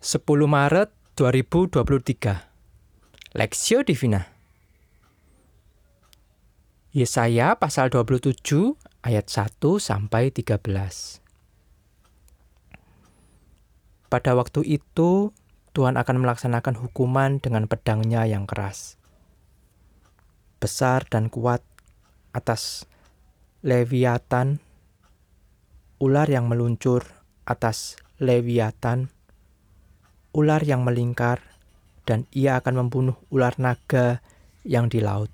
10 Maret 2023 Lexio Divina. Yesaya pasal 27 ayat 1 sampai 13 Pada waktu itu Tuhan akan melaksanakan hukuman dengan pedangnya yang keras besar dan kuat atas Leviatan ular yang meluncur atas Leviatan ular yang melingkar, dan ia akan membunuh ular naga yang di laut.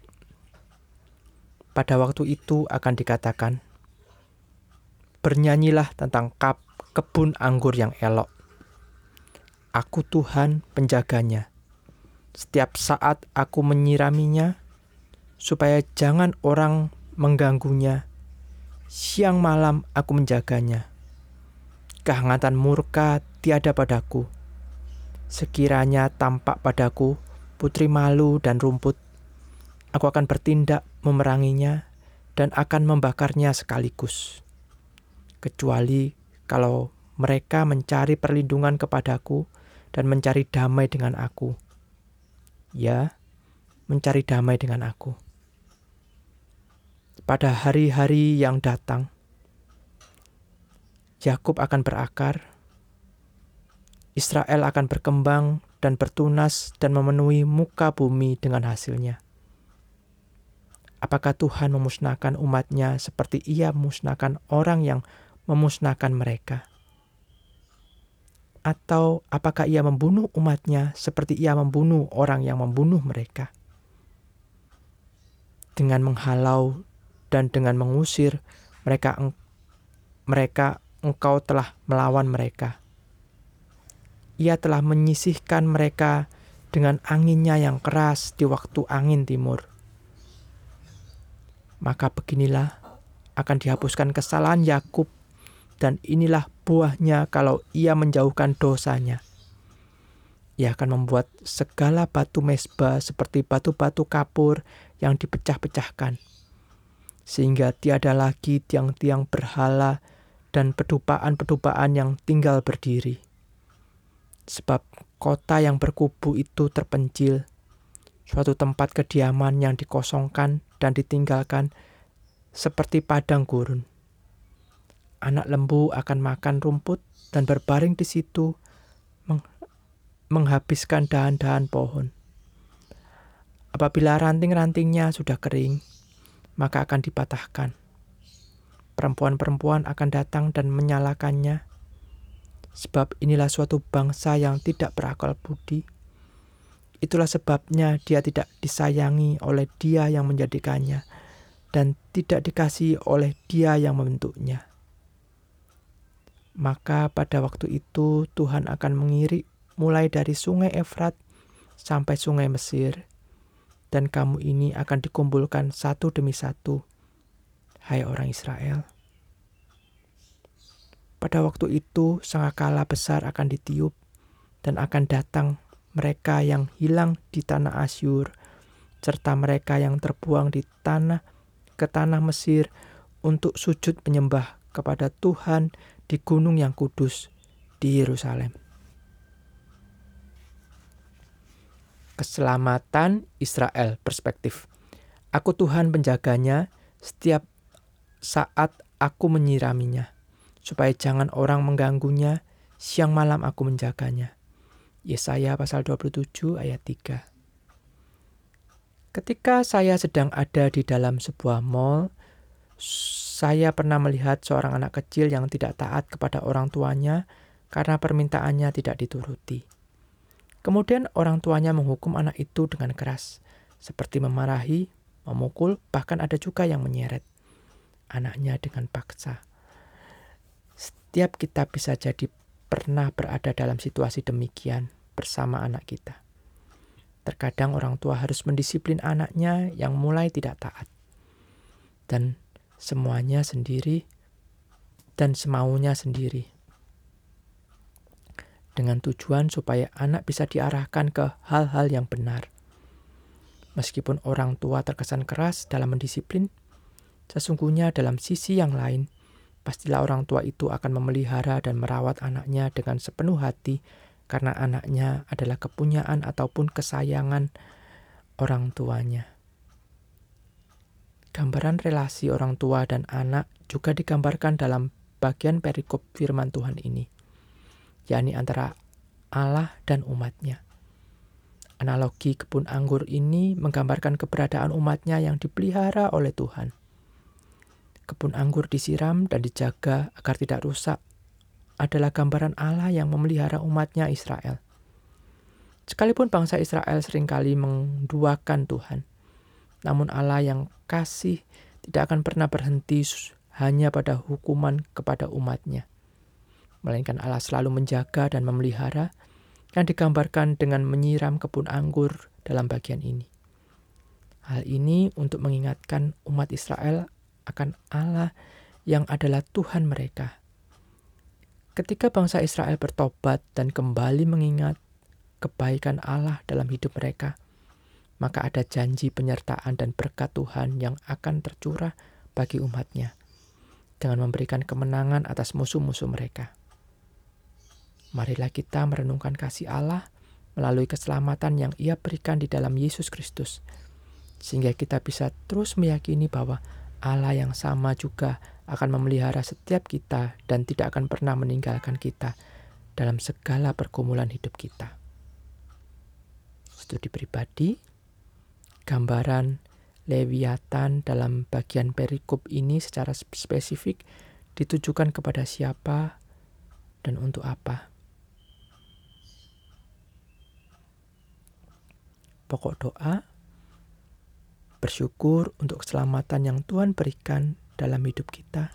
Pada waktu itu akan dikatakan, Bernyanyilah tentang kap kebun anggur yang elok. Aku Tuhan penjaganya. Setiap saat aku menyiraminya, supaya jangan orang mengganggunya. Siang malam aku menjaganya. Kehangatan murka tiada padaku Sekiranya tampak padaku putri malu dan rumput, aku akan bertindak memeranginya dan akan membakarnya sekaligus. Kecuali kalau mereka mencari perlindungan kepadaku dan mencari damai dengan aku. Ya, mencari damai dengan aku. Pada hari-hari yang datang, Yakub akan berakar Israel akan berkembang dan bertunas dan memenuhi muka bumi dengan hasilnya. Apakah Tuhan memusnahkan umatnya seperti ia memusnahkan orang yang memusnahkan mereka? Atau apakah ia membunuh umatnya seperti ia membunuh orang yang membunuh mereka? Dengan menghalau dan dengan mengusir mereka, mereka engkau telah melawan mereka ia telah menyisihkan mereka dengan anginnya yang keras di waktu angin timur. Maka beginilah akan dihapuskan kesalahan Yakub dan inilah buahnya kalau ia menjauhkan dosanya. Ia akan membuat segala batu mesbah seperti batu-batu kapur yang dipecah-pecahkan. Sehingga tiada lagi tiang-tiang berhala dan pedupaan-pedupaan yang tinggal berdiri sebab kota yang berkubu itu terpencil, suatu tempat kediaman yang dikosongkan dan ditinggalkan seperti padang gurun. Anak lembu akan makan rumput dan berbaring di situ meng menghabiskan dahan-dahan pohon. Apabila ranting-rantingnya sudah kering, maka akan dipatahkan. Perempuan-perempuan akan datang dan menyalakannya Sebab inilah suatu bangsa yang tidak berakal budi. Itulah sebabnya dia tidak disayangi oleh dia yang menjadikannya dan tidak dikasih oleh dia yang membentuknya. Maka pada waktu itu Tuhan akan mengirik mulai dari sungai Efrat sampai sungai Mesir, dan kamu ini akan dikumpulkan satu demi satu, hai orang Israel. Pada waktu itu, sangkakala besar akan ditiup, dan akan datang mereka yang hilang di tanah Asyur, serta mereka yang terbuang di tanah ke tanah Mesir untuk sujud menyembah kepada Tuhan di gunung yang kudus di Yerusalem. Keselamatan Israel perspektif. Aku Tuhan penjaganya setiap saat aku menyiraminya supaya jangan orang mengganggunya, siang malam aku menjaganya. Yesaya pasal 27 ayat 3. Ketika saya sedang ada di dalam sebuah mall, saya pernah melihat seorang anak kecil yang tidak taat kepada orang tuanya karena permintaannya tidak dituruti. Kemudian orang tuanya menghukum anak itu dengan keras, seperti memarahi, memukul, bahkan ada juga yang menyeret anaknya dengan paksa. Setiap kita bisa jadi pernah berada dalam situasi demikian bersama anak kita. Terkadang orang tua harus mendisiplin anaknya yang mulai tidak taat. Dan semuanya sendiri dan semaunya sendiri. Dengan tujuan supaya anak bisa diarahkan ke hal-hal yang benar. Meskipun orang tua terkesan keras dalam mendisiplin, sesungguhnya dalam sisi yang lain, pastilah orang tua itu akan memelihara dan merawat anaknya dengan sepenuh hati karena anaknya adalah kepunyaan ataupun kesayangan orang tuanya. Gambaran relasi orang tua dan anak juga digambarkan dalam bagian perikop firman Tuhan ini, yakni antara Allah dan umatnya. Analogi kebun anggur ini menggambarkan keberadaan umatnya yang dipelihara oleh Tuhan. Kebun anggur disiram dan dijaga agar tidak rusak adalah gambaran Allah yang memelihara umatnya Israel. Sekalipun bangsa Israel sering kali menduakan Tuhan, namun Allah yang kasih tidak akan pernah berhenti hanya pada hukuman kepada umatnya. Melainkan Allah selalu menjaga dan memelihara yang digambarkan dengan menyiram kebun anggur dalam bagian ini. Hal ini untuk mengingatkan umat Israel akan Allah yang adalah Tuhan mereka. Ketika bangsa Israel bertobat dan kembali mengingat kebaikan Allah dalam hidup mereka, maka ada janji penyertaan dan berkat Tuhan yang akan tercurah bagi umatnya dengan memberikan kemenangan atas musuh-musuh mereka. Marilah kita merenungkan kasih Allah melalui keselamatan yang ia berikan di dalam Yesus Kristus, sehingga kita bisa terus meyakini bahwa Allah yang sama juga akan memelihara setiap kita dan tidak akan pernah meninggalkan kita dalam segala pergumulan hidup kita. Studi pribadi gambaran Leviathan dalam bagian perikop ini secara spesifik ditujukan kepada siapa dan untuk apa. Pokok doa bersyukur untuk keselamatan yang Tuhan berikan dalam hidup kita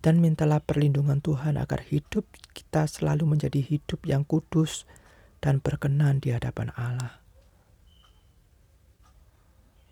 dan mintalah perlindungan Tuhan agar hidup kita selalu menjadi hidup yang kudus dan berkenan di hadapan Allah.